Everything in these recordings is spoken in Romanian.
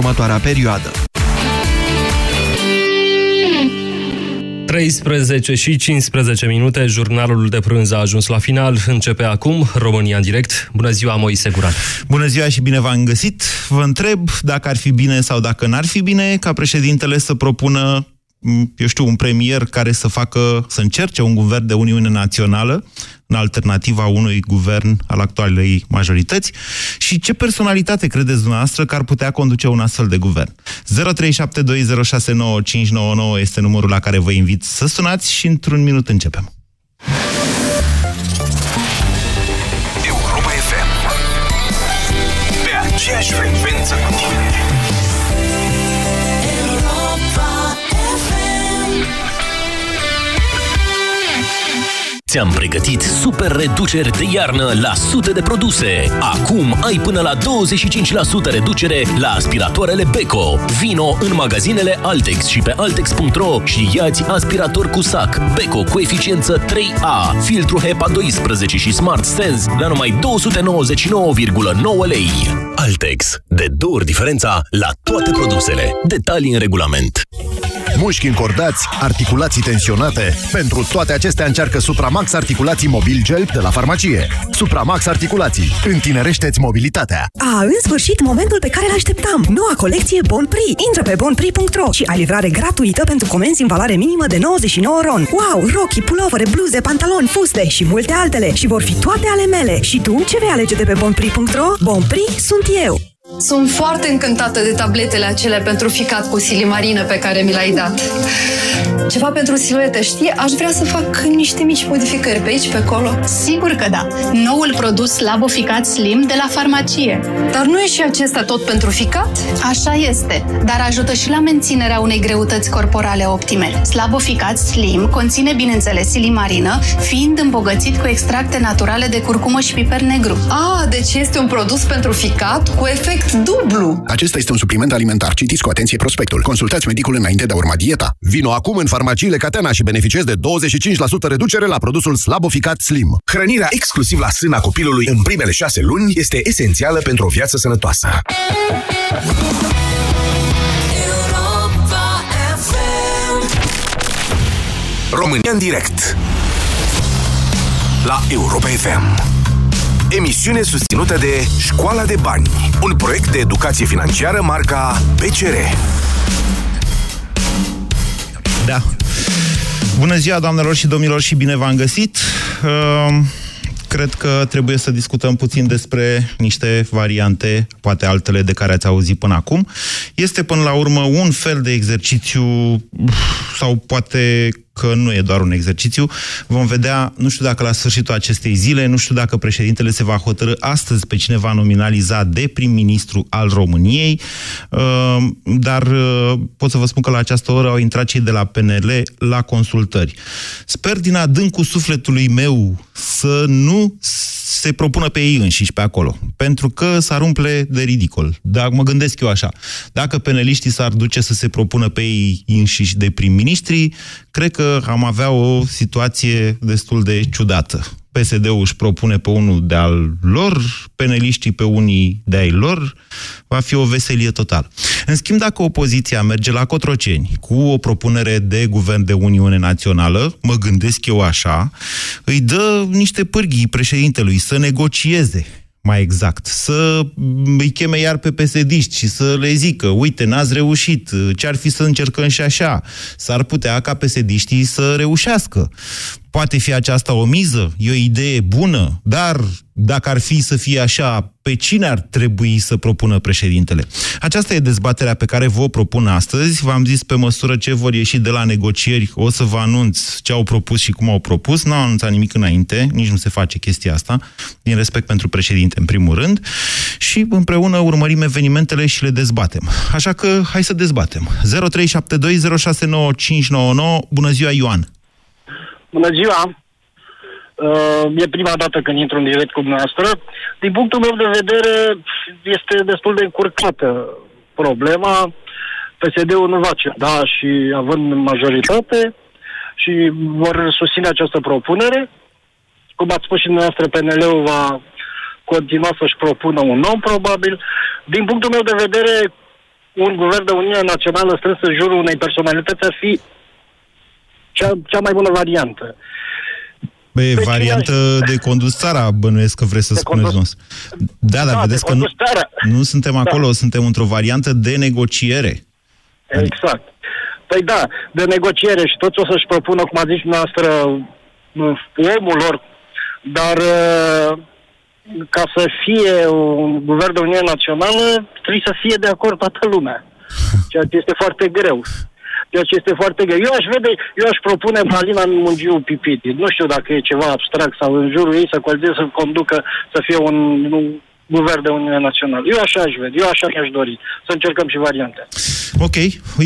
următoarea perioadă. 13 și 15 minute, jurnalul de prânz a ajuns la final. Începe acum România în direct. Bună ziua, Moise Guran. Bună ziua și bine v-am găsit. Vă întreb dacă ar fi bine sau dacă n-ar fi bine ca președintele să propună eu știu, un premier care să facă, să încerce un guvern de Uniune Națională în alternativa unui guvern al actualei majorități și ce personalitate credeți dumneavoastră că ar putea conduce un astfel de guvern? 0372069599 este numărul la care vă invit să sunați și într-un minut începem. Europa FM Pe aceeași frecvență cu tine Ți-am pregătit super reduceri de iarnă la sute de produse. Acum ai până la 25% reducere la aspiratoarele Beko. Vino în magazinele Altex și pe altex.ro și iați aspirator cu sac Beko cu eficiență 3A, filtru HEPA 12 și Smart Sense la numai 299,9 lei. Altex. De două ori diferența la toate produsele. Detalii în regulament. Mușchi încordați, articulații tensionate. Pentru toate acestea încearcă Supramax Articulații Mobil Gel de la farmacie. Supramax Articulații. Întinerește-ți mobilitatea. A, în sfârșit, momentul pe care l-așteptam. Noua colecție Bon Prix. Intră pe bonprix.ro și ai livrare gratuită pentru comenzi în valoare minimă de 99 ron. Wow, rochii, pulovere, bluze, pantaloni, fuste și multe altele. Și vor fi toate ale mele. Și tu, ce vei alege de pe bonprix.ro? Bon Prix sunt eu. Sunt foarte încântată de tabletele acelea pentru ficat cu silimarină pe care mi l-ai dat. Ceva pentru siluete, știi? Aș vrea să fac niște mici modificări pe aici, pe acolo. Sigur că da. Noul produs Laboficat Slim de la farmacie. Dar nu e și acesta tot pentru ficat? Așa este, dar ajută și la menținerea unei greutăți corporale optime. Slaboficat Slim conține, bineînțeles, silimarină, fiind îmbogățit cu extracte naturale de curcumă și piper negru. Ah, deci este un produs pentru ficat cu efect dublu. Acesta este un supliment alimentar. Citiți cu atenție prospectul. Consultați medicul înainte de a urma dieta. Vino acum în farmaciile Catena și beneficiezi de 25% reducere la produsul Slaboficat Slim. Hrănirea exclusiv la sâna copilului în primele șase luni este esențială pentru o viață sănătoasă. România în direct La Europa FM Emisiune susținută de Școala de Bani Un proiect de educație financiară marca PCR Da. Bună ziua, doamnelor și domnilor, și bine v-am găsit. Uh, cred că trebuie să discutăm puțin despre niște variante, poate altele de care ați auzit până acum. Este până la urmă un fel de exercițiu sau poate că nu e doar un exercițiu. Vom vedea, nu știu dacă la sfârșitul acestei zile, nu știu dacă președintele se va hotărâ astăzi pe cine va nominaliza de prim-ministru al României, uh, dar uh, pot să vă spun că la această oră au intrat cei de la PNL la consultări. Sper din adâncul sufletului meu să nu se propună pe ei înșiși pe acolo, pentru că s-ar umple de ridicol. Dar mă gândesc eu așa, dacă peneliștii s-ar duce să se propună pe ei înșiși de prim-ministri, cred că am avea o situație destul de ciudată. PSD-ul își propune pe unul de al lor, peneliștii pe unii de ai lor, va fi o veselie totală. În schimb, dacă opoziția merge la Cotroceni cu o propunere de guvern de Uniune Națională, mă gândesc eu așa, îi dă niște pârghii președintelui să negocieze mai exact, să îi cheme iar pe psd și să le zică, uite, n-ați reușit, ce-ar fi să încercăm și așa? S-ar putea ca psd să reușească. Poate fi aceasta o miză? E o idee bună? Dar dacă ar fi să fie așa, pe cine ar trebui să propună președintele? Aceasta e dezbaterea pe care vă o propun astăzi. V-am zis pe măsură ce vor ieși de la negocieri, o să vă anunț ce au propus și cum au propus. N-au anunțat nimic înainte, nici nu se face chestia asta, din respect pentru președinte în primul rând. Și împreună urmărim evenimentele și le dezbatem. Așa că hai să dezbatem. 0372069599. Bună ziua, Ioan! Bună ziua! Uh, e prima dată când intru în direct cu dumneavoastră. Din punctul meu de vedere, este destul de încurcată problema. PSD-ul nu va ceda și având majoritate și vor susține această propunere. Cum ați spus și dumneavoastră, PNL-ul va continua să-și propună un om, probabil. Din punctul meu de vedere, un guvern de Uniune Națională strâns în jurul unei personalități ar fi cea, cea mai bună variantă. Băi, Deci, variantă de condus țara, bănuiesc că vreți să De spuneți, condus- nu? Da, dar Da, vedeți de că nu, condus țara. nu suntem acolo, suntem într-o variantă de negociere. Exact. Păi da, de negociere și toți o să-și propună, cum a zis dumneavoastră, omul lor, dar uh, ca să fie un guvern de Uniune Națională, trebuie să fie de acord toată lumea. Ceea ce este foarte greu. Ceea ce este foarte greu. Eu aș vede, eu aș propune Malina Mungiu Pipiti. Nu știu dacă e ceva abstract sau în jurul ei să coaldeze, să conducă, să fie un, un guvern de Uniune Națională. Eu așa aș vede, eu așa mi-aș dori. Să încercăm și variante. Ok,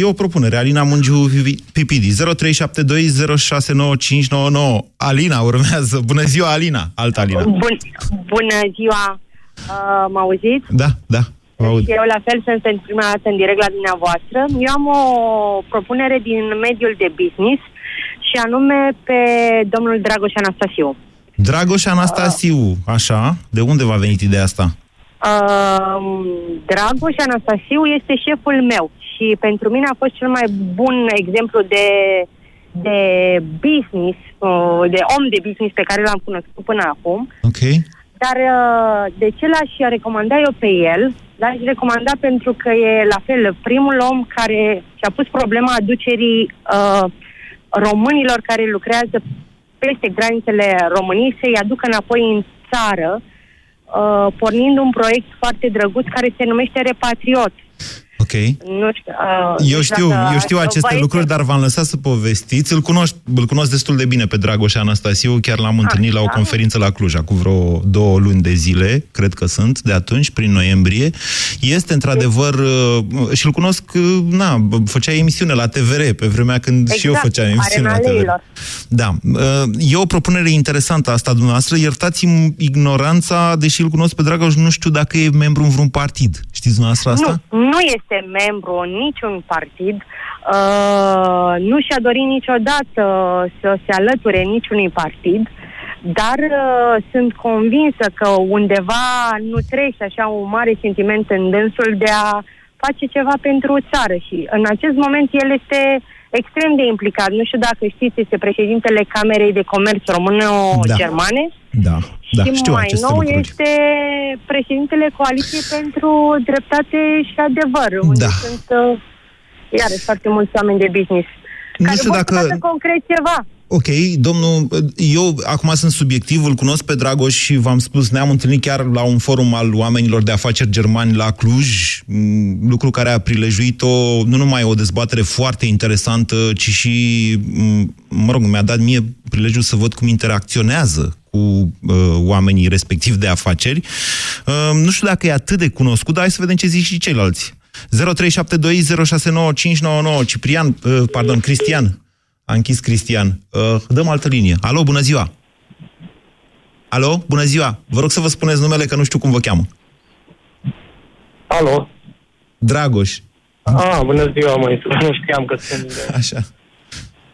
e o propunere. Alina Mungiu Pipidi, 0372069599. Alina urmează. Bună ziua, Alina. Alta Alina. Bun, bună ziua! Uh, mă auziți? Da, da. Vă aud. Și eu la fel sunt pentru prima dată în direct la dumneavoastră. Eu am o propunere din mediul de business și anume pe domnul Dragoș Anastasiu. Dragoș Anastasiu, așa. De unde v-a venit ideea asta? Uh, Dragoș Anastasiu este șeful meu și pentru mine a fost cel mai bun exemplu de, de business, uh, de om de business pe care l-am cunoscut până acum. Ok. Dar uh, de ce l-aș recomanda eu pe el? L-aș recomanda pentru că e la fel primul om care și-a pus problema aducerii uh, românilor care lucrează peste granițele României să-i aducă înapoi în țară, uh, pornind un proiect foarte drăguț care se numește Repatriot. Ok. Nu știu, uh, Eu știu, dacă eu știu vă aceste este- lucruri, dar v-am lăsat să povestiți. Îl cunosc, îl cunosc destul de bine pe Dragoș Anastasiu, chiar l-am întâlnit la o conferință la Cluj, cu vreo două luni de zile, cred că sunt, de atunci, prin noiembrie. Este într-adevăr, uh, și îl cunosc, uh, na, făcea emisiune la TVR, pe vremea când și eu Exact, făceam emisiune la Arena TVR. Leilor. Da. Uh, E o propunere interesantă asta dumneavoastră. Iertați-mi ignoranța, deși îl cunosc pe Dragoș, nu știu dacă e membru în vreun partid. Știți dumneavoastră asta? Nu, nu este membru în niciun partid. Uh, nu și-a dorit niciodată să se alăture niciunui partid, dar uh, sunt convinsă că undeva nu trece așa un mare sentiment în dânsul de a face ceva pentru țară și în acest moment el este extrem de implicat. Nu știu dacă știți, este președintele Camerei de Comerț Română-Germane. Da, da, și știu mai aceste nou lucruri. este președintele Coaliției pentru Dreptate și Adevăr, unde Da. sunt uh, iarăși foarte mulți oameni de business. Nu care știu vor dacă- să facă concret ceva. Ok, domnul, eu acum sunt subiectiv, îl cunosc pe Dragoș și v-am spus, ne-am întâlnit chiar la un forum al oamenilor de afaceri germani la Cluj, m, lucru care a prilejuit-o, nu numai o dezbatere foarte interesantă, ci și, m, mă rog, mi-a dat mie prilejul să văd cum interacționează cu uh, oamenii respectiv de afaceri. Uh, nu știu dacă e atât de cunoscut, dar hai să vedem ce zic și ceilalți. 0372069599 Ciprian, uh, pardon, Cristian. A închis Cristian. Uh, dăm altă linie. Alo, bună ziua! Alo, bună ziua! Vă rog să vă spuneți numele, că nu știu cum vă cheamă. Alo? Dragoș. Ah, bună ziua, măi, nu știam că sunt Așa.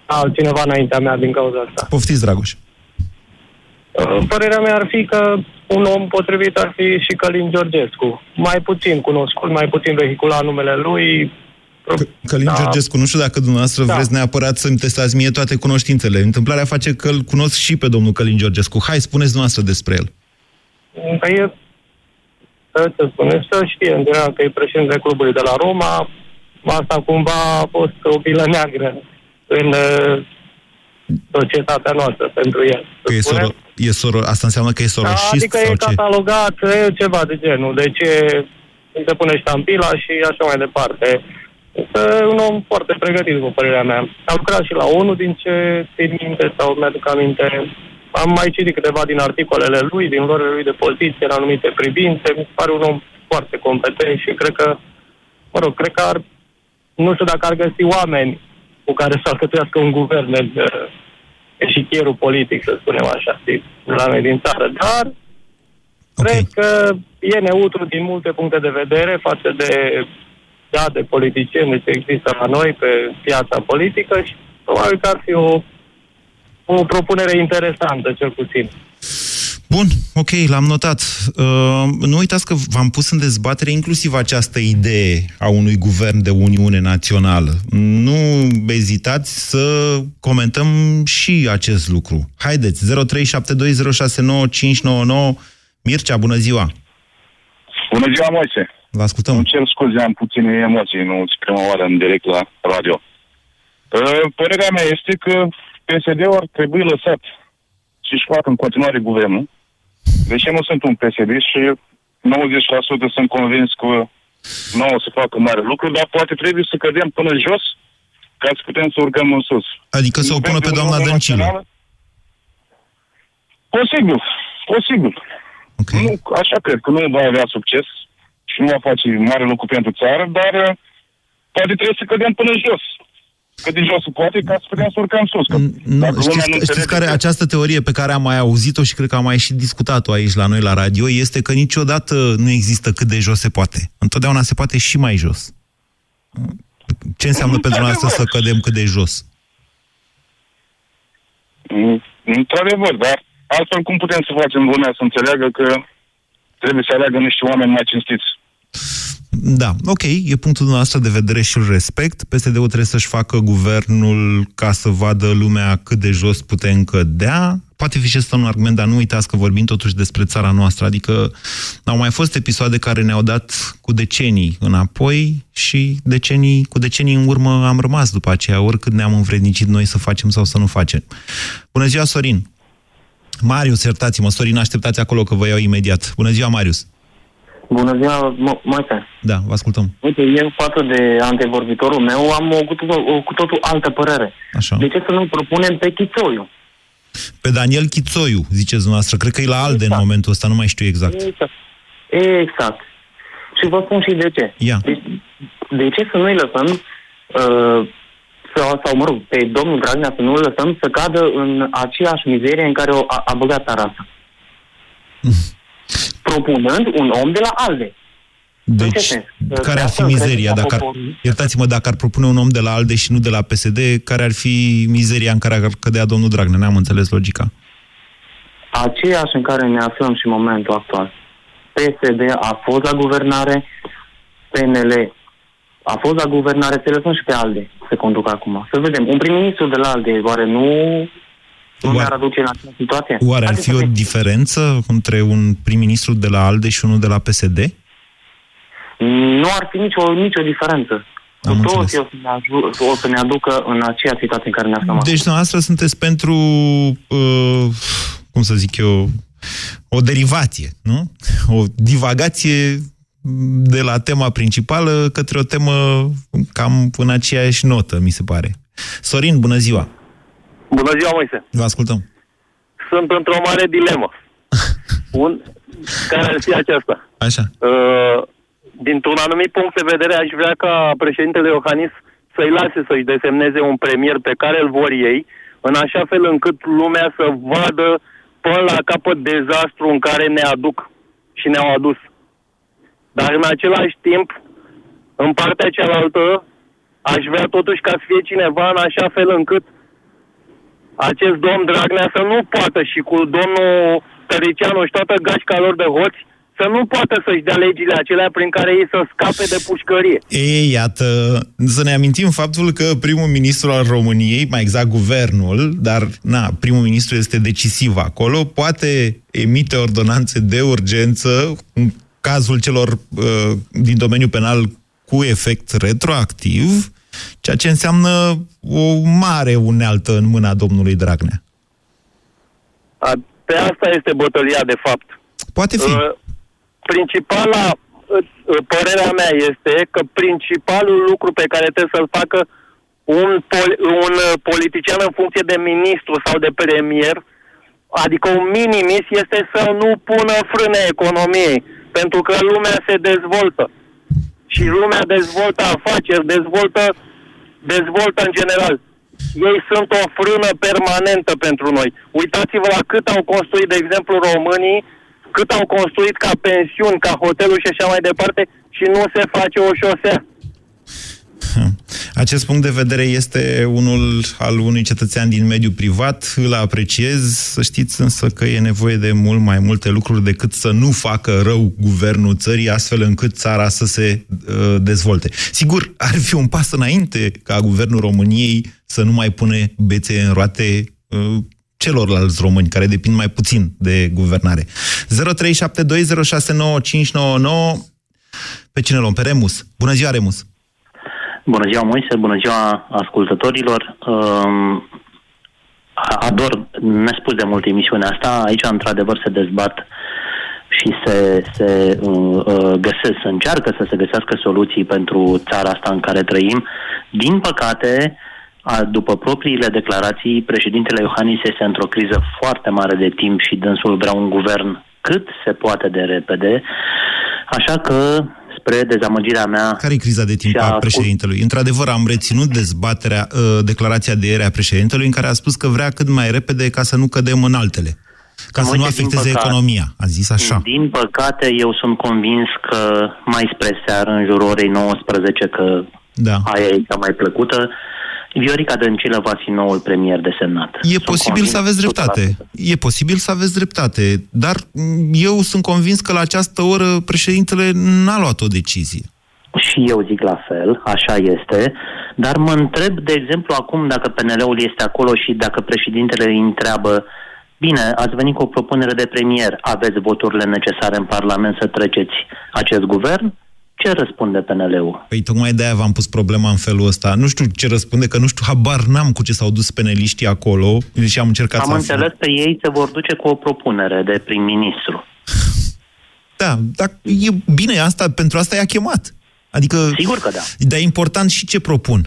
altcineva înaintea mea din cauza asta. Poftiți, Dragoș. Uh, Părerea mea ar fi că un om potrivit ar fi și Călin Georgescu. Mai puțin cunoscut, mai puțin vehiculat numele lui. Călin da. Georgescu, nu știu dacă dumneavoastră da. vreți neapărat să-mi testați mie toate cunoștințele. Întâmplarea face că îl cunosc și pe domnul Călin Georgescu. Hai, spuneți dumneavoastră despre el. Că e, să să spuneți, să știe în general că e președintele clubului de la Roma. Asta cumva a fost o bilă neagră în uh, societatea noastră pentru el. Că e soro, e soro, asta înseamnă că e soroșist adică sau e ce? catalogat, e ceva de genul. De ce îi se pune ștampila și așa mai departe. Este un om foarte pregătit, după părerea mea. A lucrat și la ONU, din ce țin minte sau mi-aduc aminte. Am mai citit câteva din articolele lui, din luările lui de poziție în anumite privințe. Mi se pare un om foarte competent și cred că, mă rog, cred că ar, nu știu dacă ar găsi oameni cu care să alcătuiască un guvern în uh, eșichierul politic, să spunem așa, știi, la noi din țară. Dar cred că e neutru din multe puncte de vedere față de da, de politicieni ce există la noi pe piața politică și probabil că ar fi o, o propunere interesantă, cel puțin. Bun, ok, l-am notat. Uh, nu uitați că v-am pus în dezbatere inclusiv această idee a unui guvern de Uniune Națională. Nu ezitați să comentăm și acest lucru. Haideți, 0372069599. Mircea, bună ziua! Bună ziua, Moise! Vă ascultăm. Îmi cer scuze, am puține emoții, nu prima oară în direct la radio. Uh, Părerea mea este că PSD-ul ar trebui lăsat și-și facă în continuare guvernul, deși nu sunt un PSD și 90% sunt convins că nu o să facă mare lucru, dar poate trebuie să cădem până jos ca să putem să urcăm în sus. Adică să o pună pe doamna Dăncilă. Posibil, posibil. Okay. Nu, așa cred că nu va avea succes și nu va face mare lucru pentru țară, dar uh, poate trebuie să cădem până jos cât de jos poate ca să putem să urcăm sus. Că nu, știți, nu știți care această teorie pe care am mai auzit-o și cred că am mai și discutat-o aici la noi la radio este că niciodată nu există cât de jos se poate. Întotdeauna se poate și mai jos. Ce înseamnă pentru noastră să cădem cât de jos? Mm, într-adevăr, dar altfel cum putem să facem lumea să înțeleagă că trebuie să aleagă niște oameni mai cinstiți? Da, ok, e punctul nostru de vedere și îl respect. PSD-ul trebuie să-și facă guvernul ca să vadă lumea cât de jos putem cădea. Poate fi și ăsta un argument, dar nu uitați că vorbim totuși despre țara noastră. Adică au mai fost episoade care ne-au dat cu decenii înapoi și decenii, cu decenii în urmă am rămas după aceea, oricât ne-am învrednicit noi să facem sau să nu facem. Bună ziua, Sorin! Marius, iertați-mă, Sorin, așteptați acolo că vă iau imediat. Bună ziua, Marius! Bună ziua, Moise. Da, vă ascultăm. Uite, eu față de antevorbitorul meu am o cu, totul, o cu totul altă părere. Așa. De ce să nu propunem pe Chițoiu? Pe Daniel Chițoiu, ziceți dumneavoastră. Cred că e la ALDE exact. în momentul ăsta, nu mai știu exact. Exact. Exact. Și vă spun și de ce. Ia. De, de ce să nu-i lăsăm uh, sau, sau, mă rog, pe domnul Dragnea să nu-l lăsăm să cadă în aceeași mizerie în care o, a, a băgat țara asta? Propunând un om de la ALDE. Deci, care ar fi mizeria? Dacă ar, iertați-mă, dacă ar propune un om de la ALDE și nu de la PSD, care ar fi mizeria în care ar cădea domnul Dragnea? N-am înțeles logica. Aceeași în care ne aflăm și în momentul actual. PSD a fost la guvernare, PNL a fost la guvernare, să lăsăm și pe ALDE să conducă acum. Să vedem. Un prim-ministru de la ALDE, oare nu nu ne-ar aduce în această situație? Oare ar fi o diferență între un prim-ministru de la ALDE și unul de la PSD? Nu ar fi nicio, nicio diferență. Am Cu toți o să, ne adu- o să ne aducă în aceea situație în care ne aflăm. Deci, noastră sunteți pentru, uh, cum să zic eu, o derivație, nu? O divagație de la tema principală către o temă cam în aceeași notă, mi se pare. Sorin, bună ziua! Bună ziua, Moise. Vă ascultăm. Sunt într-o mare dilemă. Un, care ar fi aceasta? Așa. Uh, dintr-un anumit punct de vedere, aș vrea ca președintele Iohannis să-i lase să-și desemneze un premier pe care îl vor ei, în așa fel încât lumea să vadă până la capăt dezastru în care ne aduc și ne-au adus. Dar în același timp, în partea cealaltă, aș vrea totuși ca să fie cineva în așa fel încât uh, acest domn Dragnea să nu poată și cu domnul Tăricianu și toată gașca lor de hoți să nu poată să-și dea legile acelea prin care ei să scape de pușcărie. Ei, iată, să ne amintim faptul că primul ministru al României, mai exact guvernul, dar na, primul ministru este decisiv acolo, poate emite ordonanțe de urgență în cazul celor uh, din domeniul penal cu efect retroactiv, ceea ce înseamnă o mare unealtă în mâna domnului Dragnea. A, pe asta este bătălia, de fapt. Poate fi. Uh, principala, uh, părerea mea este că principalul lucru pe care trebuie să-l facă un, pol- un politician în funcție de ministru sau de premier, adică un minimis, este să nu pună frâne economiei, pentru că lumea se dezvoltă. Și lumea dezvoltă afaceri, dezvoltă dezvoltă în general. Ei sunt o frână permanentă pentru noi. Uitați-vă la cât au construit, de exemplu, românii, cât au construit ca pensiuni, ca hoteluri și așa mai departe, și nu se face o șosea. Acest punct de vedere este unul al unui cetățean din mediul privat, îl apreciez, să știți însă că e nevoie de mult mai multe lucruri decât să nu facă rău guvernul țării, astfel încât țara să se uh, dezvolte. Sigur, ar fi un pas înainte ca guvernul României să nu mai pune bețe în roate uh, celorlalți români care depind mai puțin de guvernare. 0372069599 Pe cine luăm? Pe Remus. Bună ziua, Remus! Bună ziua, Moise, bună ziua ascultătorilor. Um, ador nespus de mult emisiunea asta. Aici, într-adevăr, se dezbat și se, se uh, uh, găsesc, se încearcă să se găsească soluții pentru țara asta în care trăim. Din păcate, a, după propriile declarații, președintele Iohannis este într-o criză foarte mare de timp și dânsul vrea un guvern cât se poate de repede. Așa că spre dezamăgirea mea... Care e criza de timp a președintelui? Într-adevăr, am reținut dezbaterea, uh, declarația de ieri a președintelui în care a spus că vrea cât mai repede ca să nu cădem în altele. Ca să nu afecteze păcate, economia, a zis așa. Din păcate, eu sunt convins că mai spre seară, în jurul orei 19, că da. aia e cea mai plăcută, Viorica Dăncilă va fi noul premier desemnat. E sunt posibil să aveți dreptate. E posibil să aveți dreptate. Dar eu sunt convins că la această oră președintele n-a luat o decizie. Și eu zic la fel, așa este, dar mă întreb, de exemplu, acum dacă PNL-ul este acolo și dacă președintele îi întreabă Bine, ați venit cu o propunere de premier, aveți voturile necesare în Parlament să treceți acest guvern? Ce răspunde PNL-ul? Păi tocmai de-aia v-am pus problema în felul ăsta. Nu știu ce răspunde, că nu știu, habar n-am cu ce s-au dus peneliștii acolo și am încercat am să înțeles că ei se vor duce cu o propunere de prim-ministru. Da, dar e bine, asta, pentru asta i-a chemat. Adică, Sigur că da. Dar e important și ce propun.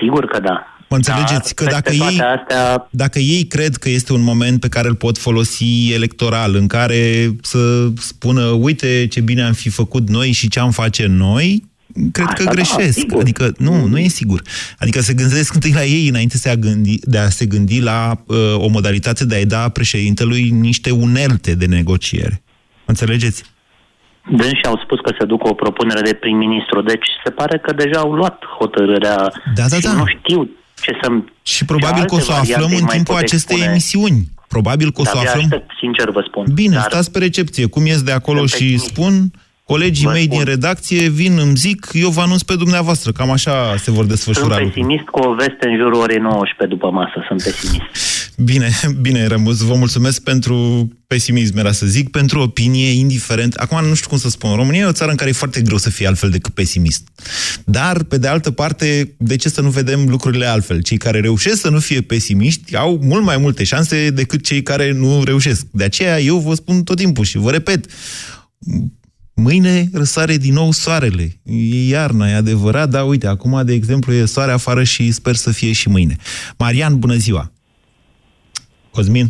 Sigur că da. Mă înțelegeți? Că dacă ei, astea... dacă ei cred că este un moment pe care îl pot folosi electoral, în care să spună, uite ce bine am fi făcut noi și ce am face noi, cred Asta că da, greșesc. Da, adică, nu, nu e sigur. Adică se gândesc întâi la ei înainte de a, gândi, de a se gândi la uh, o modalitate de a-i da președintelui niște unelte de negociere. Înțelegeți? Dânsi au spus că se duc o propunere de prim-ministru, deci se pare că deja au luat hotărârea da, da, și da. nu știu ce să Și probabil că o să o aflăm în timpul acestei spune. emisiuni. Probabil că o să o aflăm... Aștept, sincer vă spun. Bine, dar... stați pe recepție. Cum ies de acolo Sunt și spun, colegii vă mei spun. din redacție vin, îmi zic, eu vă anunț pe dumneavoastră. Cam așa se vor desfășura Sunt pesimist cu o veste în jurul orei 19 după masă. Sunt pesimist. Bine, bine, Rămus, vă mulțumesc pentru pesimism, era să zic, pentru opinie, indiferent. Acum nu știu cum să spun. România e o țară în care e foarte greu să fie altfel decât pesimist. Dar, pe de altă parte, de ce să nu vedem lucrurile altfel? Cei care reușesc să nu fie pesimiști au mult mai multe șanse decât cei care nu reușesc. De aceea eu vă spun tot timpul și vă repet, Mâine răsare din nou soarele. E iarna, e adevărat, dar uite, acum, de exemplu, e soare afară și sper să fie și mâine. Marian, bună ziua! Cosmin?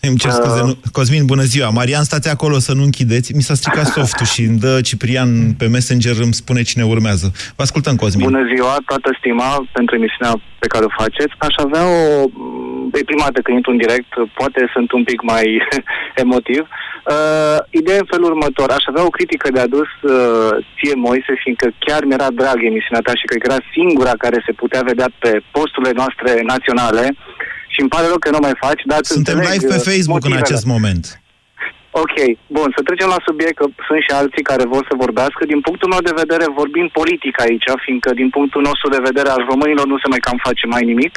Îmi cer scuze, nu... Cosmin, bună ziua. Marian, stați acolo să nu închideți. Mi s-a stricat softul și îmi dă Ciprian pe Messenger, îmi spune cine urmează. Vă ascultăm, Cosmin. Bună ziua, toată stima pentru emisiunea pe care o faceți. Aș avea o... E prima dată când intru în direct, poate sunt un pic mai emotiv. Uh, ideea în felul următor. Aș avea o critică de adus uh, ție, Moise, fiindcă chiar mi-era drag emisiunea ta și cred că era singura care se putea vedea pe posturile noastre naționale. Și îmi pare rău că nu mai faci, dar Suntem live pe uh, Facebook motivele. în acest moment. Ok, bun, să trecem la subiect, că sunt și alții care vor să vorbească. Din punctul meu de vedere, vorbim politic aici, fiindcă din punctul nostru de vedere al românilor nu se mai cam face mai nimic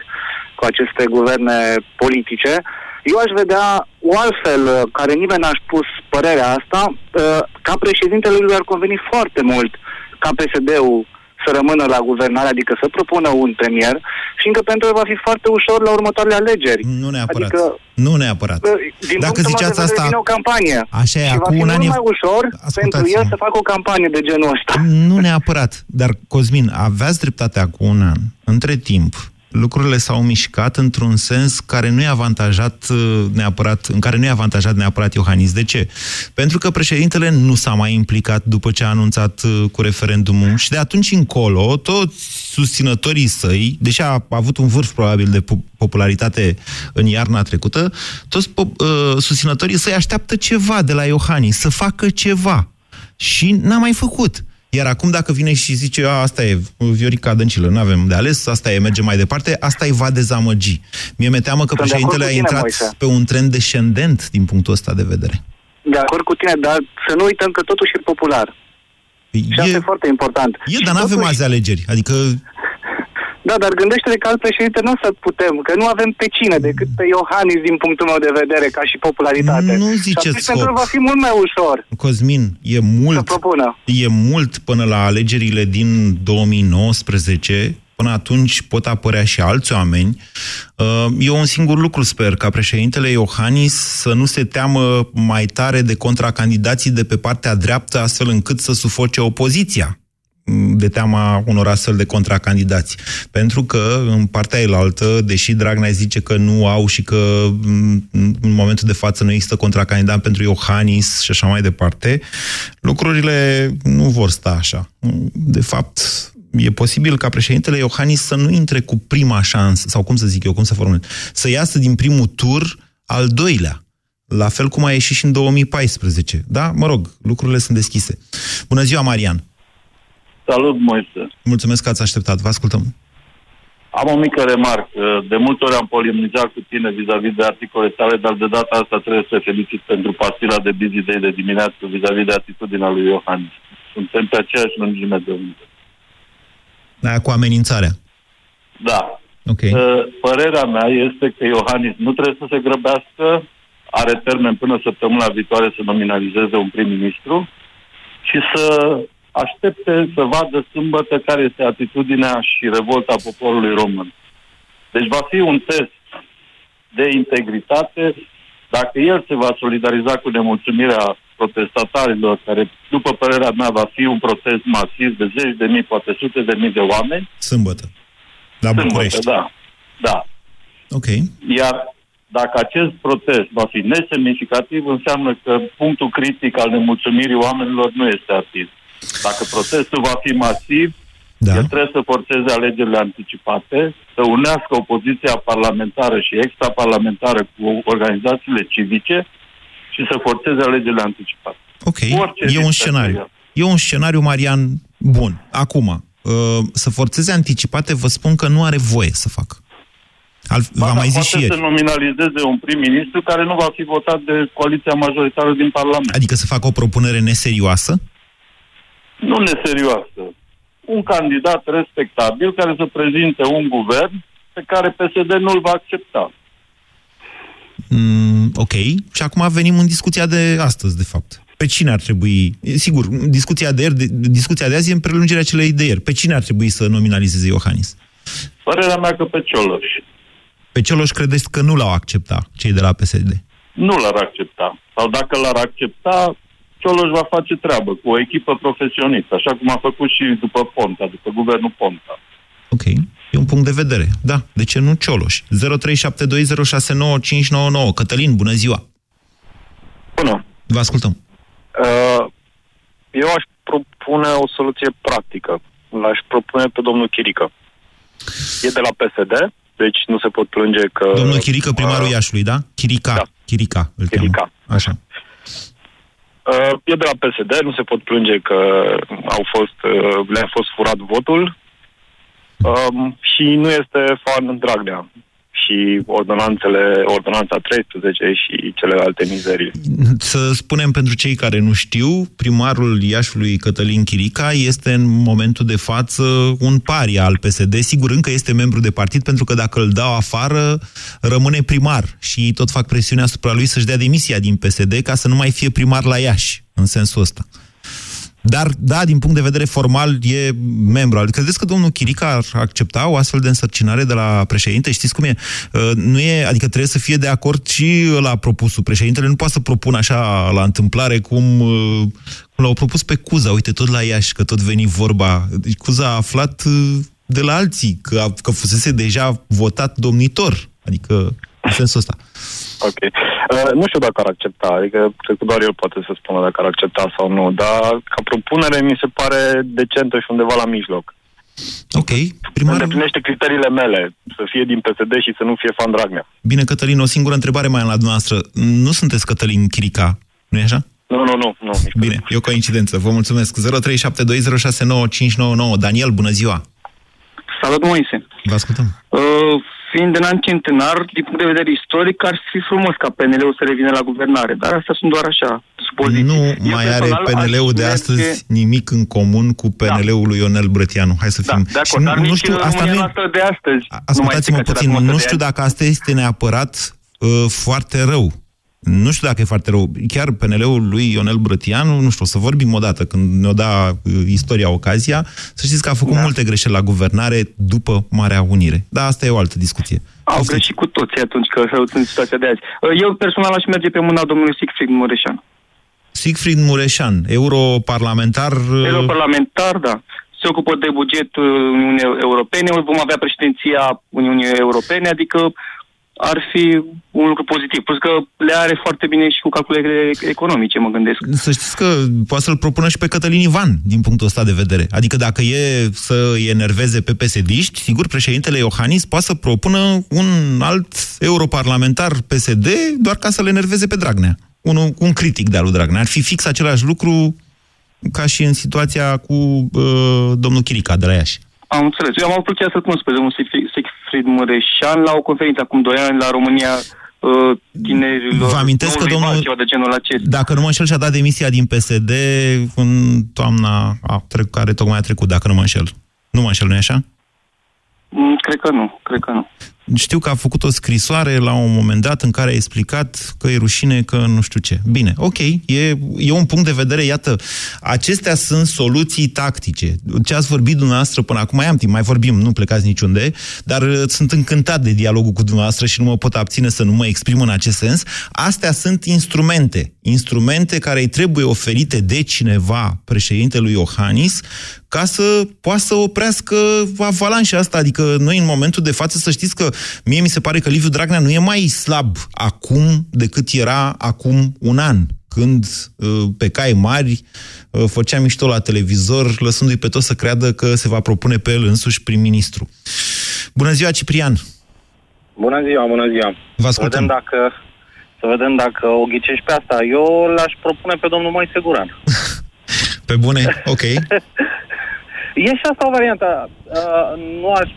cu aceste guverne politice. Eu aș vedea o altfel, uh, care nimeni n-a pus părerea asta, uh, ca președintele lui ar conveni foarte mult ca PSD-ul să rămână la guvernare, adică să propună un premier, fiindcă pentru el va fi foarte ușor la următoarele alegeri. Nu neapărat. Adică, nu neapărat. Din Dacă ziceați asta... Vine o campanie. Așa e, și acum va fi un an... mai ușor pentru el să facă o campanie de genul ăsta. Nu neapărat. Dar, Cosmin, aveați dreptate acum un an. Între timp, lucrurile s-au mișcat într-un sens care nu e avantajat uh, neapărat, în care nu e avantajat neapărat Iohannis. De ce? Pentru că președintele nu s-a mai implicat după ce a anunțat uh, cu referendumul și de atunci încolo toți susținătorii săi, deși a avut un vârf probabil de popularitate în iarna trecută, toți uh, susținătorii săi așteaptă ceva de la Iohannis, să facă ceva. Și n-a mai făcut. Iar acum dacă vine și zice, a, asta e Viorica Dăncilă, nu avem de ales, asta e, merge mai departe, asta îi va dezamăgi. Mie mi-e teamă că Sunt de președintele a acord cu tine, intrat Moise. pe un trend descendent din punctul ăsta de vedere. De acord cu tine, dar să nu uităm că totuși e popular. Și asta e foarte important. E, dar nu avem azi alegeri. Adică Da, dar gândește-te că alt președinte nu o să putem, că nu avem pe cine decât pe Iohannis din punctul meu de vedere, ca și popularitate. Nu și ziceți atunci pentru el hop. va fi mult mai ușor. Cosmin, e mult, propună. e mult până la alegerile din 2019. Până atunci pot apărea și alți oameni. Uh, Eu un singur lucru sper, ca președintele Iohannis să nu se teamă mai tare de contracandidații de pe partea dreaptă, astfel încât să sufoce opoziția de teama unor astfel de contracandidați. Pentru că în partea elaltă, deși Dragnea zice că nu au și că m, în momentul de față nu există contracandidat pentru Iohannis și așa mai departe, lucrurile nu vor sta așa. De fapt, e posibil ca președintele Iohannis să nu intre cu prima șansă, sau cum să zic eu, cum să formulez, să iasă din primul tur al doilea. La fel cum a ieșit și în 2014. Da? Mă rog, lucrurile sunt deschise. Bună ziua, Marian! Salut, Moise. Mulțumesc că ați așteptat. Vă ascultăm. Am o mică remarcă. De multe ori am polemizat cu tine vis-a-vis de articole tale, dar de data asta trebuie să te felicit pentru pastila de busy day de dimineață vis-a-vis de atitudinea lui Iohannis. Suntem pe aceeași lungime de undă. Aia cu amenințarea. Da. Ok. Uh, Părerea mea este că Iohannis nu trebuie să se grăbească, are termen până săptămâna viitoare să nominalizeze un prim-ministru și să aștepte să vadă sâmbătă care este atitudinea și revolta poporului român. Deci va fi un test de integritate dacă el se va solidariza cu nemulțumirea protestatarilor, care, după părerea mea, va fi un protest masiv de zeci de mii, poate sute de mii de oameni. Sâmbătă. La Sâmbătă, București. da. Da. Ok. Iar dacă acest protest va fi nesemnificativ, înseamnă că punctul critic al nemulțumirii oamenilor nu este atins. Dacă protestul va fi masiv, da. el trebuie să forțeze alegerile anticipate, să unească opoziția parlamentară și extraparlamentară cu organizațiile civice și să forțeze alegerile anticipate. Ok, Orice e un risc scenariu. ar E un scenariu, Marian, bun. Acum, uh, să forțeze anticipate, vă spun că nu are voie să facă. Al, v-am mai zis poate și ieri. să nominalizeze un prim-ministru care nu va fi votat de coaliția majoritară din Parlament. Adică să facă o propunere neserioasă? Nu neserioasă. Un candidat respectabil care să prezinte un guvern pe care PSD nu-l va accepta. Mm, ok. Și acum venim în discuția de astăzi, de fapt. Pe cine ar trebui... Sigur, discuția de, ieri, de, discuția de azi e în prelungirea celei de ieri. Pe cine ar trebui să nominalizeze Iohannis? Părerea mea că pe Cioloș. Pe Cioloș credeți că nu l-au acceptat cei de la PSD? Nu l-ar accepta. Sau dacă l-ar accepta, Cioloș va face treabă cu o echipă profesionistă, așa cum a făcut și după Ponta, după guvernul Ponta. Ok. E un punct de vedere. Da, de ce nu Cioloș? 0372069599. Cătălin, bună ziua! Bună! Vă ascultăm. Uh, Eu aș propune o soluție practică. L-aș propune pe domnul Chirică. E de la PSD, deci nu se pot plânge că... Domnul Chirică, primarul Iașului, da? Chirica. Da. Chirica, îl Chirica. cheamă. Așa. Uh, E de la PSD, nu se pot plânge că au fost, uh, le-a fost furat votul. Um, și nu este fan Dragnea și ordonanțele, ordonanța 13 și celelalte mizerii. Să spunem pentru cei care nu știu, primarul Iașului Cătălin Chirica este în momentul de față un paria al PSD. Sigur, încă este membru de partid, pentru că dacă îl dau afară, rămâne primar și ei tot fac presiune asupra lui să-și dea demisia din PSD ca să nu mai fie primar la Iași, în sensul ăsta. Dar, da, din punct de vedere formal, e membru. al- Credeți că domnul Chirica ar accepta o astfel de însărcinare de la președinte? Știți cum e? Uh, Nu e, adică trebuie să fie de acord și la propusul. Președintele nu poate să propună așa la întâmplare cum, uh, cum l-au propus pe Cuza. Uite, tot la Iași, că tot veni vorba. Deci Cuza a aflat uh, de la alții că, a- că fusese deja votat domnitor. Adică, în sensul ăsta. Ok. Uh, nu știu dacă ar accepta, adică cred că doar el poate să spună dacă ar accepta sau nu, dar ca propunere mi se pare decentă și undeva la mijloc. Ok. Primar... Îndeplinește criteriile mele, să fie din PSD și să nu fie fan Dragnea. Bine, Cătălin, o singură întrebare mai am la dumneavoastră. Nu sunteți Cătălin Chirica, nu e așa? Nu, nu, nu. nu. Bine, e o coincidență. Vă mulțumesc. 0372069599. Daniel, bună ziua! Salut, Moise! Vă ascultăm. Uh, fiind în an centenar, din punct de vedere istoric, ar fi frumos ca PNL-ul să revină la guvernare, dar astea sunt doar așa, supoziții. Nu Eu mai are personal PNL-ul aș de merge- astăzi nimic în comun cu PNL-ul lui Ionel Brătianu. Hai să fim... De acord, dar nici în România noastră de astăzi nu mai Ascultați-mă este ca puțin, cea de nu acum știu de ani. dacă asta este neapărat uh, foarte rău. Nu știu dacă e foarte rău. Chiar PNL-ul lui Ionel Brătianu, nu știu, o să vorbim o dată când ne-o da uh, istoria ocazia, să știți că a făcut da. multe greșeli la guvernare după Marea Unire. Dar asta e o altă discuție. Au greșit cu toții atunci că sunt în situația de azi. Uh, Eu personal aș merge pe mâna domnului Siegfried Mureșan. Sigfrid Mureșan, europarlamentar... uh, Europarlamentar, da. Se ocupă de bugetul Uniunii Europene, vom avea președinția Uniunii Europene, adică ar fi un lucru pozitiv. Plus că le are foarte bine și cu calculele economice, mă gândesc. Să știți că poate să-l propună și pe Cătălin Ivan, din punctul ăsta de vedere. Adică dacă e să îi enerveze pe psd sigur, președintele Iohannis poate să propună un alt europarlamentar PSD doar ca să-l enerveze pe Dragnea. Un, un critic de-al lui Dragnea. Ar fi fix același lucru ca și în situația cu uh, domnul Chirica de la Iași. Am înțeles. Eu am avut plăcerea să-l cunosc pe domnul Siegfried Siegfried Mureșan la o conferință acum 2 ani la România uh, tinerilor. Vă amintesc că noului domnul- val, Ceva de genul acesta. Dacă nu mă înșel, și-a dat demisia din PSD în toamna a, trec, care tocmai a trecut, dacă nu mă înșel. Nu mă înșel, nu-i așa? Mm, Cred că nu, cred că nu. Știu că a făcut o scrisoare la un moment dat în care a explicat că e rușine, că nu știu ce. Bine, ok, e, e un punct de vedere, iată, acestea sunt soluții tactice. Ce ați vorbit dumneavoastră până acum, mai am timp, mai vorbim, nu plecați niciunde, dar uh, sunt încântat de dialogul cu dumneavoastră și nu mă pot abține să nu mă exprim în acest sens. Astea sunt instrumente, instrumente care îi trebuie oferite de cineva președintelui Iohannis ca să poată să oprească avalanșa asta. Adică noi în momentul de față să știți că mie mi se pare că Liviu Dragnea nu e mai slab acum decât era acum un an când uh, pe cai mari uh, făcea mișto la televizor, lăsându-i pe toți să creadă că se va propune pe el însuși prim-ministru. Bună ziua, Ciprian! Bună ziua, bună ziua. Vă să vedem dacă să vedem dacă o ghicești pe asta. Eu l-aș propune pe domnul Moise Guran. Pe bune, ok. E și asta o variantă. Uh, nu aș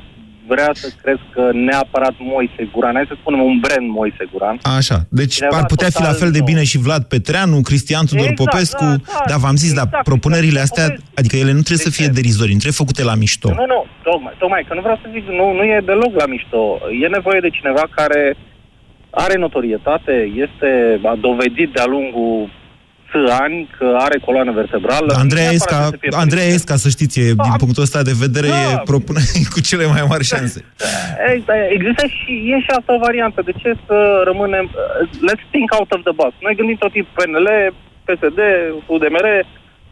vrea să crezi că neapărat Moise Guran. Hai să spunem un brand Moise Guran. Așa, deci Cineva ar putea fi la total fel de nou. bine și Vlad Petreanu, Cristian Tudor Exact, Popescu, da, da, dar v-am zis, dar exact, propunerile exact, astea, adică ele nu trebuie să fie derizorii, nu trebuie făcute la mișto. Nu, nu, tocmai, tocmai, că nu vreau să zic, nu, nu e deloc la mișto. E nevoie de cineva care are notorietate, este a dovedit de-a lungul S ani că are coloană vertebrală. Andreea Nu Esca, neapărat să fie Andreea Esca, să știți, e, din punctul ăsta de vedere, Da. e propune cu cele mai mari șanse. Exact, Există și, e și asta o variantă. De ce să rămânem... uh, Let's think out of the box. Noi gândim tot timpul PNL, PSD, UDMR.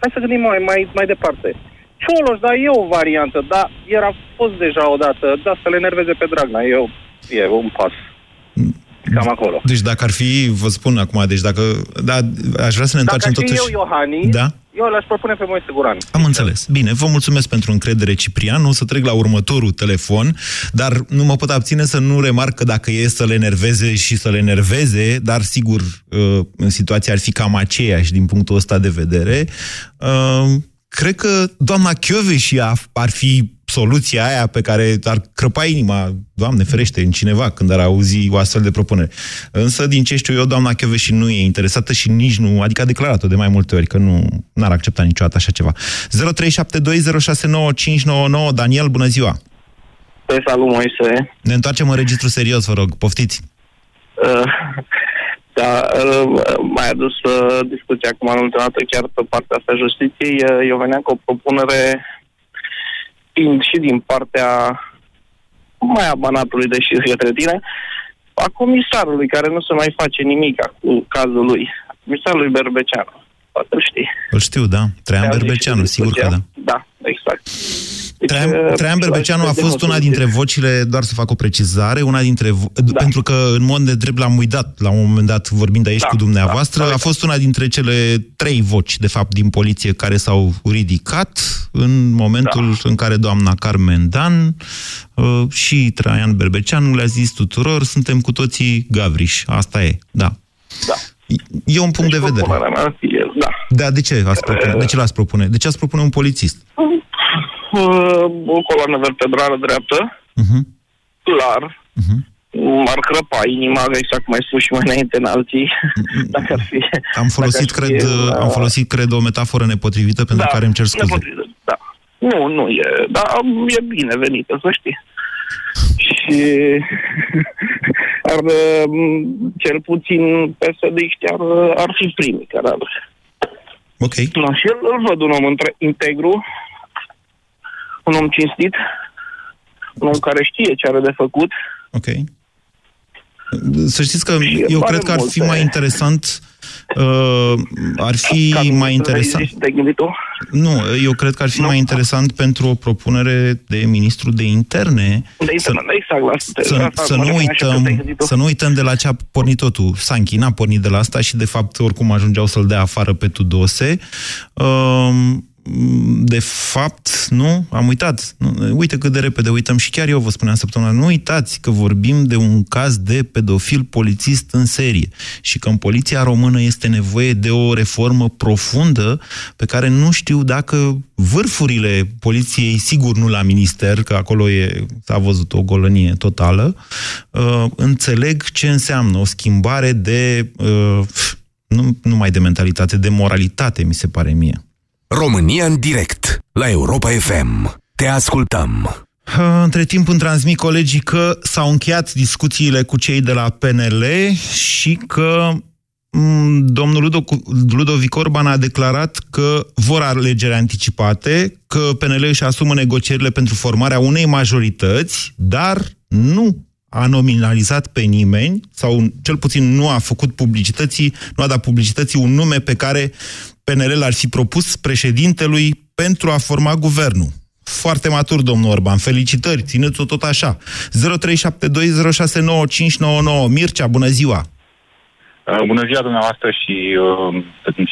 Hai să gândim mai, mai, mai departe. Cioloș, da, e o variantă, dar era fost deja odată, da, să le enerveze pe Dragnea. E, o- e un pas. Cam acolo. Deci dacă ar fi, vă spun acum, deci dacă, da, aș vrea să ne Dacă întoarcem aș fi totuși... eu Iohannis, Da? eu l-aș propune pe Moise Guran. Am înțeles. Bine, vă mulțumesc pentru încredere, Ciprian. O să trec la următorul telefon, dar nu mă pot abține să nu remarc că dacă e să le enerveze și să le enerveze, dar sigur, uh, în situația ar fi cam aceeași din punctul ăsta de vedere, uh, cred că doamna Chioveși ar fi soluția aia pe care ar crăpa inima, Doamne ferește, în cineva când ar auzi o astfel de propunere. Însă, din ce știu eu, doamna Chioveși nu e interesată și nici nu, adică a declarat-o de mai multe ori că nu n-ar accepta niciodată așa ceva. 0372069599 Daniel, bună ziua! Pe salut, Moise. Ne întoarcem în registru serios, vă rog, poftiți! Uh, da, uh, mai adus uh, discuția acum în ultima dată, chiar pe partea asta a justiției. Uh, eu veneam cu o propunere fiind și din partea mai a banatului, deși către tine, a comisarului, care nu se mai face nimic cu cazul lui. Comisarului Berbeceanu. Poate îl știi. Îl știu, da. Traian Te-am zis Berbeceanu, și sigur că da. Da, exact. Traian, uh, Traian Berbeceanu a aștept de fost una măsuri. dintre vocile, doar să fac o precizare, una dintre, vo- Da. pentru că în mod nedrept l-am uitat la un moment dat vorbind aici Da, cu dumneavoastră, da, a fost una dintre cele trei voci, de fapt, din poliție care s-au ridicat în momentul Da. în care doamna Carmen Dan uh, și Traian Berbeceanu le-a zis tuturor, suntem cu toții gavriși, asta e, da. Da. E un punct Deci, de vedere. propunerea mea ar fi, da. Da, de ce ați propune? De ce l-ați propune? De ce ați propune un polițist? Uh, o coloană vertebrală dreaptă, Mhm. clar, m-ar crăpa inima, exact cum ai spus și mai înainte în alții, dacă ar fi... Am folosit, dacă ar cred, fi, uh, am folosit, cred, o metaforă nepotrivită pentru care îmi cer scuze. nepotrivit, Da. Nu, nu e, dar e bine venită, să știi. Și ar, m, cel puțin psd ar, ar fi primii care ar... Ok. No, și el îl văd un om între, integru, un om cinstit, un om care știe ce are de făcut. Ok. Să știți că Și eu are cred că ar fi multe- mai interesant uh, ar fi mai interesant Te gândit tu? Nu, eu cred că ar fi mai interesant pentru o propunere de ministru de interne De să, internet, exact, la asta- să, asta să, mă nu refeream și că te-ai uităm, gândit tu. să nu uităm de la ce a pornit totul. Sanchi n-a pornit de la asta și, de fapt, oricum ajungeau să-l dea afară pe Tudose. Um, de fapt, nu, am uitat. Nu, uite cât de repede uităm și chiar eu vă spuneam săptămâna. Nu uitați că vorbim de un caz de pedofil polițist în serie și că în poliția română este nevoie de o reformă profundă pe care nu știu dacă vârfurile poliției, sigur nu la minister, că acolo e, s-a văzut o golănie totală, uh, înțeleg ce înseamnă o schimbare de, uh, nu numai de mentalitate, de moralitate, mi se pare mie. România în direct la Europa FM. Te ascultăm. Între timp îmi transmit colegii că s-au încheiat discuțiile cu cei de la PNL și că m, domnul Ludo- Ludovic Orban a declarat că vor alegeri anticipate, că PNL își asumă negocierile pentru formarea unei majorități, dar nu a nominalizat pe nimeni, sau cel puțin nu a făcut publicității, nu a dat publicității un nume pe care PNL l-ar fi propus președintelui pentru a forma guvernul. Foarte matur, domnul Orban. Felicitări, țineți-o tot așa. 0372069599. Mircea, bună ziua! Uh, Bună ziua dumneavoastră și, uh,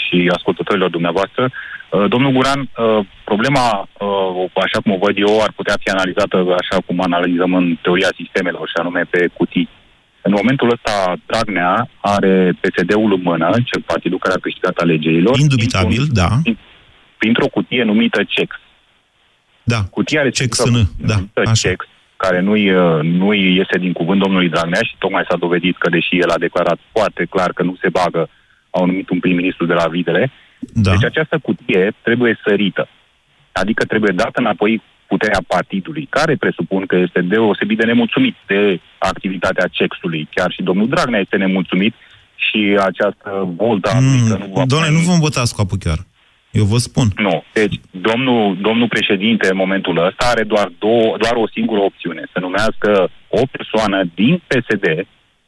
și ascultătorilor dumneavoastră. Uh, Domnul Guran, uh, problema, uh, așa cum o văd eu, ar putea fi analizată așa cum analizăm în teoria sistemelor, și anume pe cutii. În momentul ăsta, Dragnea are PSD-ul în mână, cel partidul care a câștigat alegerilor. Indubitabil, da. Printr-o cutie numită CEX. Da, Cutia are CEX, numită da, CEX, care nu-i, uh, nu-i iese din cuvânt domnului Dragnea și tocmai s-a dovedit că, deși el a declarat foarte clar că nu se bagă, au numit un prim-ministru de la Videle. Da. Deci această cutie trebuie sărită. Adică trebuie dată înapoi puterea partidului, care presupun că este deosebit de nemulțumit de activitatea CEX-ului. Chiar și domnul Dragnea este nemulțumit și această volta mm, că nu va Doamne, nu vă îmbotați cu apă chiar. Eu vă spun. nu. Deci, domnul, domnul președinte, în momentul ăsta, are doar, două, doar o singură opțiune. Să numească o persoană din PSD,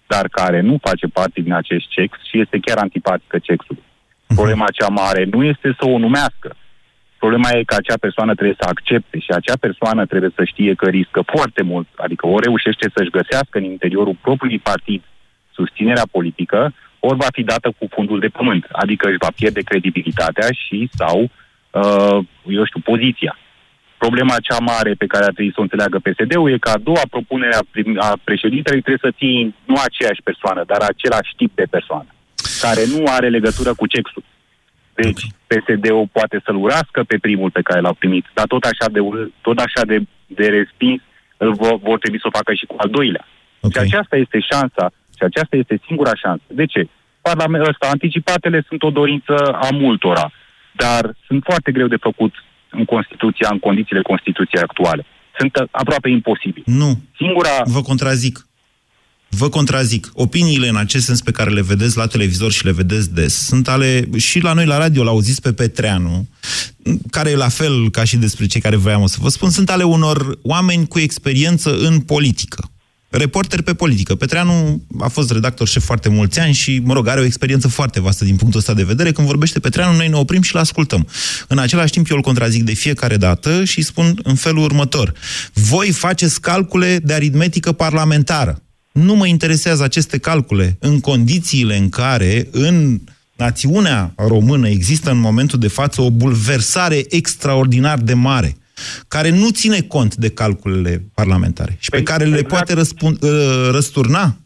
dar care nu face parte din acest cex și este chiar antipatică cexului. Problema cea mare nu este să o numească. Problema e că acea persoană trebuie să accepte și acea persoană trebuie să știe că riscă foarte mult, adică ori reușește să-și găsească în interiorul propriului partid susținerea politică, ori va fi dată cu fundul de pământ, adică își va pierde credibilitatea și sau, uh, eu știu, poziția. Problema cea mare pe care ar trebui să o înțeleagă PSD-ul e că a doua propunere a, prim- a președintelui trebuie să ții nu aceeași persoană, dar același tip de persoană, care nu are legătură cu cexul. Deci PSD-ul poate să-l urască pe primul pe care l-a primit, dar tot așa de, ur- tot așa de, de respins îl vor, vor trebui să o facă și cu al doilea. Okay. Și aceasta este șansa, și aceasta este singura șansă. De ce? Parlamentul ăsta, anticipatele sunt o dorință a multora, dar sunt foarte greu de făcut în Constituția, în condițiile Constituției actuale. Sunt uh, aproape imposibil. Nu. Singura... Vă contrazic. Vă contrazic. Opiniile în acest sens pe care le vedeți la televizor și le vedeți des sunt ale, și la noi la radio, l-auziți pe Petreanu, care e la fel ca și despre cei care voiam să vă spun, sunt ale unor oameni cu experiență în politică. Reporter pe politică. Petreanu a fost redactor șef foarte mulți ani și, mă rog, are o experiență foarte vastă din punctul ăsta de vedere. Când vorbește Petreanu, noi ne oprim și-l ascultăm. În același timp, eu îl contrazic de fiecare dată și spun în felul următor. Voi faceți calcule de aritmetică parlamentară. Nu mă interesează aceste calcule în condițiile în care în națiunea română există în momentul de față o bulversare extraordinar de mare care nu ține cont de calculele parlamentare și pe care le poate răspun, uh, răsturna.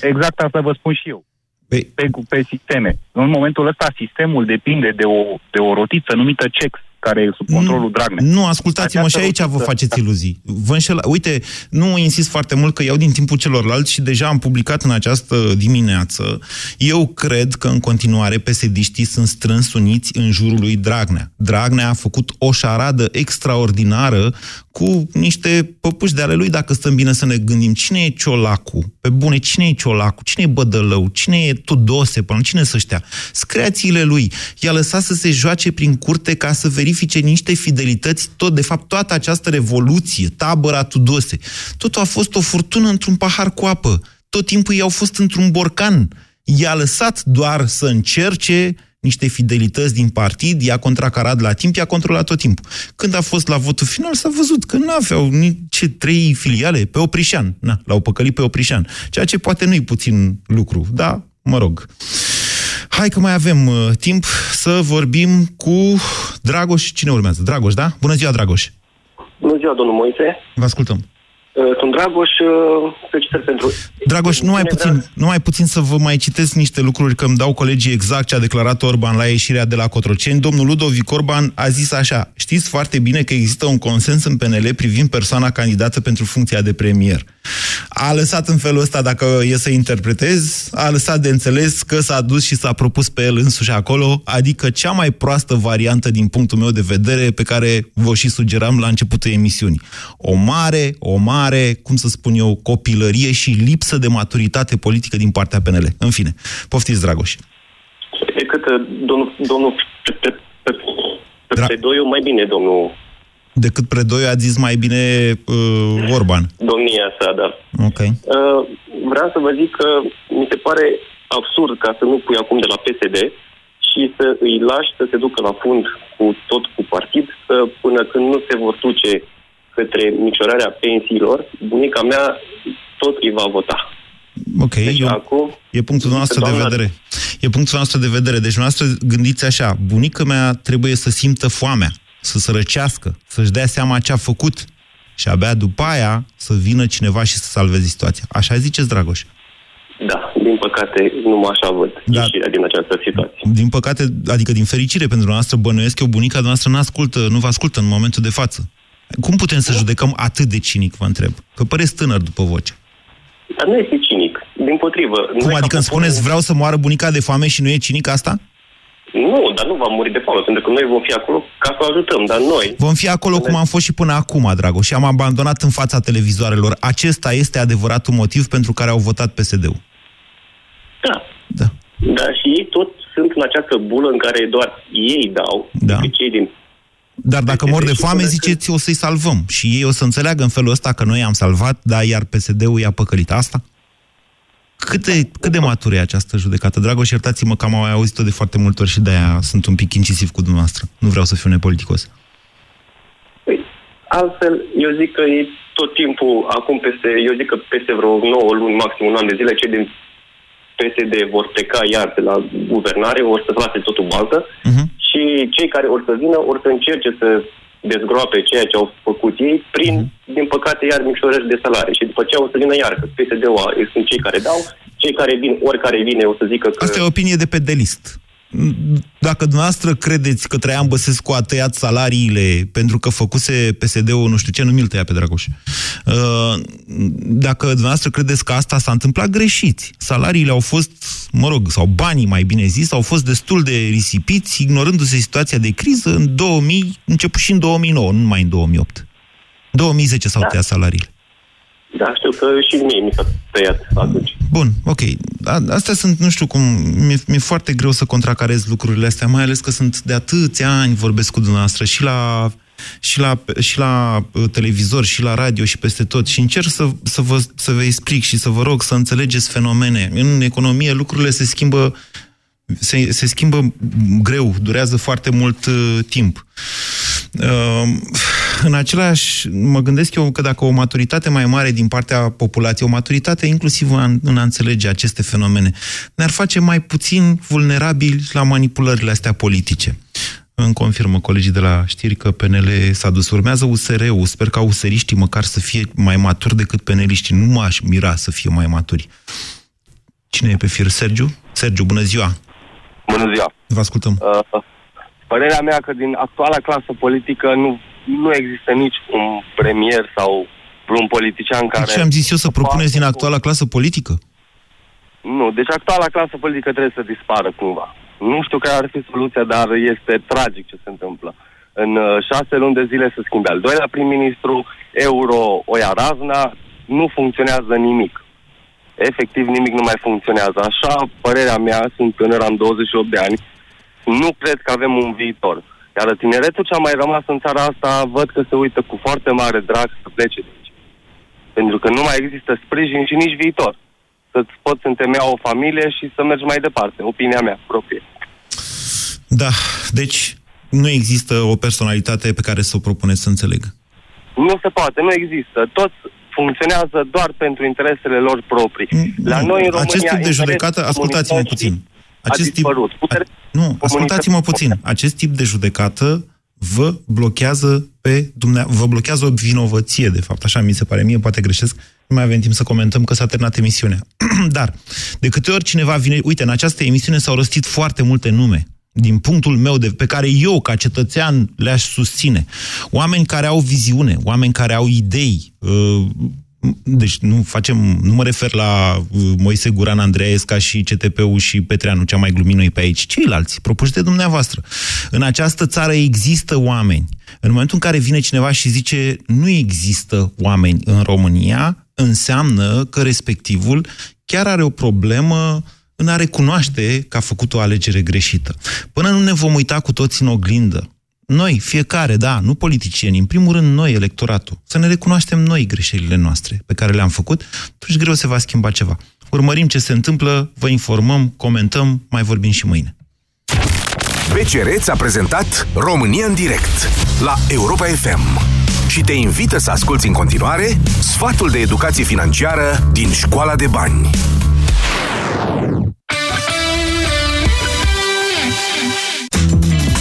Exact asta vă spun și eu. pe, pe sisteme. În momentul ăsta sistemul depinde de o, de o rotiță numită CEX, care e sub controlul Dragnea. Nu, ascultați-mă, și aici vă faceți iluzii. Vă înșela... Uite, nu insist foarte mult că iau din timpul celorlalți și deja am publicat în această dimineață. Eu cred că în continuare psd sunt strâns uniți în jurul lui Dragnea. Dragnea a făcut o șaradă extraordinară cu niște păpuși de ale lui, dacă stăm bine să ne gândim. Cine e Ciolacu? Pe bune, cine e Ciolacu? Cine e Bădălău? Cine e Tudose? Până cine să știa? Screațiile lui. I-a lăsat să se joace prin curte ca să verifice niște fidelități. Tot, de fapt, toată această revoluție, tabăra Tudose, totul a fost o furtună într-un pahar cu apă. Tot timpul ei au fost într-un borcan. I-a lăsat doar să încerce niște fidelități din partid, i-a contracarat la timp, i-a controlat tot timpul. Când a fost la votul final, s-a văzut că nu aveau nici trei filiale pe Oprișan. Na, l-au păcălit pe Oprișan. Ceea ce poate nu-i puțin lucru, da, mă rog. Hai că mai avem uh, timp să vorbim cu Dragoș. Cine urmează? Dragoș, da? Bună ziua, Dragoș! Bună ziua, domnul Moise. Vă ascultăm. Uh, Sunt Dragoș, uh, felicitări pentru... Dragoș, numai puțin, numai puțin să vă mai citesc niște lucruri, că îmi dau colegii exact ce a declarat Orban la ieșirea de la Cotroceni. Domnul Ludovic Orban a zis așa, știți foarte bine că există un consens în PNL privind persoana candidată pentru funcția de premier. A lăsat în felul ăsta, dacă e să interpretez, a lăsat de înțeles că s-a dus și s-a propus pe el însuși acolo, adică cea mai proastă variantă din punctul meu de vedere, pe care vă și sugeram la începutul emisiunii. O mare, o mare, cum să spun eu, copilărie și lipsă de maturitate politică din partea PNL. În fine, poftiți, Dragoș. E cât uh, domnul, domnul pe, pe, pe, pe, pe doi, mai bine, domnul decât Predoiu a zis mai bine uh, Orban. Domnia sa, da. Ok. Uh, vreau să vă zic că mi se pare absurd ca să nu pui acum de la PSD și să îi lași să se ducă la fund cu tot cu partid, să, până când nu se vor duce către micșorarea pensiilor, bunica mea tot îi va vota. Ok, deci, eu, acum, e punctul nostru doamna... de vedere. E punctul nostru de vedere. Deci, noastră gândiți așa, bunica mea trebuie să simtă foamea să se răcească, să-și dea seama ce a făcut și abia după aia să vină cineva și să salveze situația. Așa ziceți, Dragoș? Da, din păcate, nu așa văd da. ieșirea din această situație. Din păcate, adică din fericire pentru noastră, bănuiesc că o bunica noastră nu ascultă, nu vă ascultă în momentul de față. Cum putem să judecăm atât de cinic, vă întreb? Că păreți tânăr după voce. Dar nu este cinic, din potrivă. Cum adică îmi spuneți, vreau să moară bunica de foame și nu e cinic asta? Nu, dar nu va muri de foame, pentru că noi vom fi acolo ca să o ajutăm, dar noi... Vom fi acolo cum am fost și până acum, Dragoș, și am abandonat în fața televizoarelor. Acesta este adevăratul motiv pentru care au votat PSD-ul. Da. Da. Dar și ei tot sunt în această bulă în care doar ei dau, da. cei din dar dacă mor de foame, ziceți, o să-i salvăm. Și ei o să înțeleagă în felul ăsta că noi am salvat, dar iar PSD-ul i-a păcălit asta? Cât de, cât de matură e această judecată? Dragoș, iertați-mă că am mai auzit-o de foarte multe ori și de-aia sunt un pic incisiv cu dumneavoastră. Nu vreau să fiu nepoliticos. Păi, altfel, eu zic că e tot timpul, acum peste, eu zic că peste vreo 9 luni, maxim un an de zile, cei din PSD vor pleca iar de la guvernare, vor să lase totul baltă uh-huh. Și cei care or să vină, or să încerce să dezgroape ceea ce au făcut ei prin, mm-hmm. din păcate, iar micșorări de salarii. Și după ce o să vină iar, că PSD-ul sunt cei care dau, cei care vin, oricare vine, o să zică că... Asta e o opinie de pe delist dacă dumneavoastră credeți că Traian Băsescu a tăiat salariile pentru că făcuse PSD-ul, nu știu ce, nu mi-l tăia pe Dragoș. Uh, dacă dumneavoastră credeți că asta s-a întâmplat, greșiți. Salariile au fost, mă rog, sau banii mai bine zis, au fost destul de risipiți, ignorându-se situația de criză în 2000, început și în 2009, nu numai în 2008. 2010 s-au da. tăiat salariile. Da, știu că și mie mi s-a tăiat atunci. Bun, ok. Astea sunt, nu știu cum, mi-e, mi-e foarte greu să contracarez lucrurile astea, mai ales că sunt de atâția ani vorbesc cu dumneavoastră și la și la, și la uh, televizor, și la radio, și peste tot. Și încerc să, să, vă, să vă explic și să vă rog să înțelegeți fenomene. În economie lucrurile se schimbă se, se schimbă greu, durează foarte mult uh, timp. Uh, în același, mă gândesc eu că dacă o maturitate mai mare din partea populației, o maturitate inclusiv în, în a înțelege aceste fenomene, ne-ar face mai puțin vulnerabili la manipulările astea politice. Îmi confirmă colegii de la știri că PNL s-a dus. Urmează USR-ul. Sper ca useriștii măcar să fie mai maturi decât peneliștii. Nu m-aș mira să fie mai maturi. Cine e pe fir? Sergiu? Sergiu, bună ziua! Bună ziua! Vă ascultăm. Uh, părerea mea că din actuala clasă politică nu, nu există nici un premier sau un politician care... Ce am zis eu să propuneți din actuala clasă politică? Nu, deci actuala clasă politică trebuie să dispară cumva. Nu știu care ar fi soluția, dar este tragic ce se întâmplă. În uh, șase luni de zile se schimbe al doilea prim-ministru, euro o ia razna, nu funcționează nimic. Efectiv nimic nu mai funcționează. Așa, părerea mea, sunt tânăr, am 28 de ani, nu cred că avem un viitor. Iar tineretul ce a mai rămas în țara asta, văd că se uită cu foarte mare drag să plece de aici. Pentru că nu mai există sprijin și nici viitor. Să-ți poți întemeia o familie și să mergi mai departe. Opinia mea proprie. Da, deci nu există o personalitate pe care să o propuneți să înțeleg. Nu se poate, nu există. Toți funcționează doar pentru interesele lor proprii. La noi în România... Acest tip de judecată, ascultați-mă puțin. Acest tip, a, nu, ascultați-mă puțin. Acest tip de judecată vă blochează pe dumnea, vă blochează o vinovăție, de fapt. Așa mi se pare mie, poate greșesc. Nu mai avem timp să comentăm că s-a terminat emisiunea. Dar, de câte ori cineva vine... Uite, în această emisiune s-au răstit foarte multe nume din punctul meu, de, pe care eu, ca cetățean, le-aș susține. Oameni care au viziune, oameni care au idei. Uh, deci nu facem, nu mă refer la uh, Moise Guran, Andreesca și CTP-ul și Petreanu, cea mai glumit noi pe aici. Ceilalți, propuși de dumneavoastră. În această țară există oameni. În momentul în care vine cineva și zice nu există oameni în România, înseamnă că respectivul chiar are o problemă uh, în a recunoaște că a făcut o alegere greșită. Până nu ne vom uita cu toți în oglindă, noi, fiecare, da, nu politicieni, în primul rând noi, electoratul, să ne recunoaștem noi greșelile noastre pe care le-am făcut, atunci greu se va schimba ceva. Urmărim ce se întâmplă, vă informăm, comentăm, mai vorbim și mâine. BCR ți-a prezentat România în direct la Europa FM și te invită să asculti în continuare sfatul de educație financiară din Școala de Bani.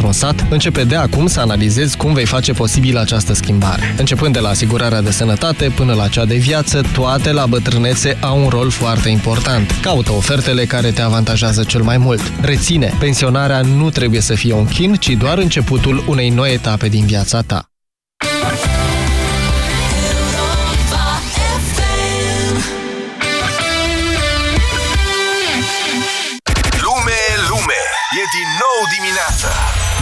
într-un sat, începe de acum să analizezi cum vei face posibil această schimbare. Începând de la asigurarea de sănătate până la cea de viață, toate la bătrânețe au un rol foarte important. Caută ofertele care te avantajează cel mai mult. Reține, pensionarea nu trebuie să fie un chin, ci doar începutul unei noi etape din viața ta.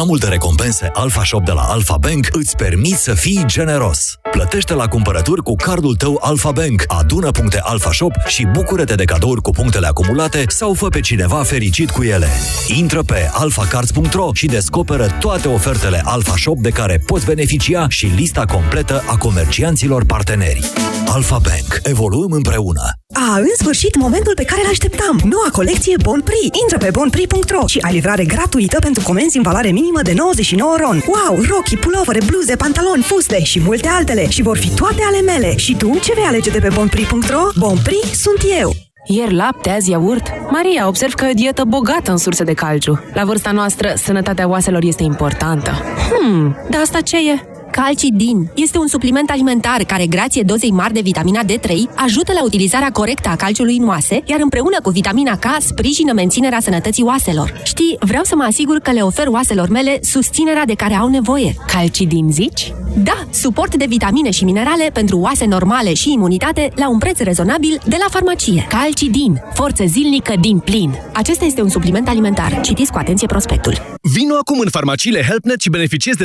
Programul de recompense Alpha Shop de la Alpha Bank îți permiți să fii generos. Plătește la cumpărături cu cardul tău Alpha Bank, adună puncte Alpha Shop și bucură-te de cadouri cu punctele acumulate sau fă pe cineva fericit cu ele. Intră pe alphacards.ro și descoperă toate ofertele Alpha Shop de care poți beneficia și lista completă a comercianților parteneri. Alpha Bank. Evoluăm împreună. A, în sfârșit, momentul pe care l-așteptam! Noua colecție Bon Prix. Intră pe bonprix.ro și ai livrare gratuită pentru comenzi în valoare minimă de 99 ron. Wow, rochii, pulovere, bluze, pantaloni, fuste și multe altele. Și vor fi toate ale mele. Și tu, ce vei alege de pe bonprix.ro? Bon Prix sunt eu! Ieri lapte, azi iaurt. Maria, observ că e o dietă bogată în surse de calciu. La vârsta noastră, sănătatea oaselor este importantă. Hmm, dar asta ce e? Calcidin este un supliment alimentar care, grație dozei mari de vitamina D3, ajută la utilizarea corectă a calciului în oase, iar împreună cu vitamina K sprijină menținerea sănătății oaselor. Știi, vreau să mă asigur că le ofer oaselor mele susținerea de care au nevoie. Calcidin, zici? Da, suport de vitamine și minerale pentru oase normale și imunitate la un preț rezonabil de la farmacie. Calcidin, forță zilnică din plin. Acesta este un supliment alimentar. Citiți cu atenție prospectul. Vino acum în farmaciile HelpNet și beneficiezi de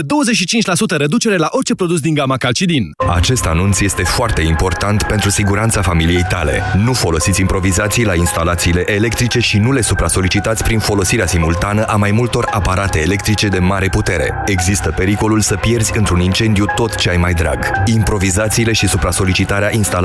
25% reducere la orice produs din gama Calcidin. Acest anunț este foarte important pentru siguranța familiei tale. Nu folosiți improvizații la instalațiile electrice și nu le supra-solicitați prin folosirea simultană a mai multor aparate electrice de mare putere. Există pericolul să pierzi într-un incendiu tot ce ai mai drag. Improvizațiile și supra-solicitarea instalației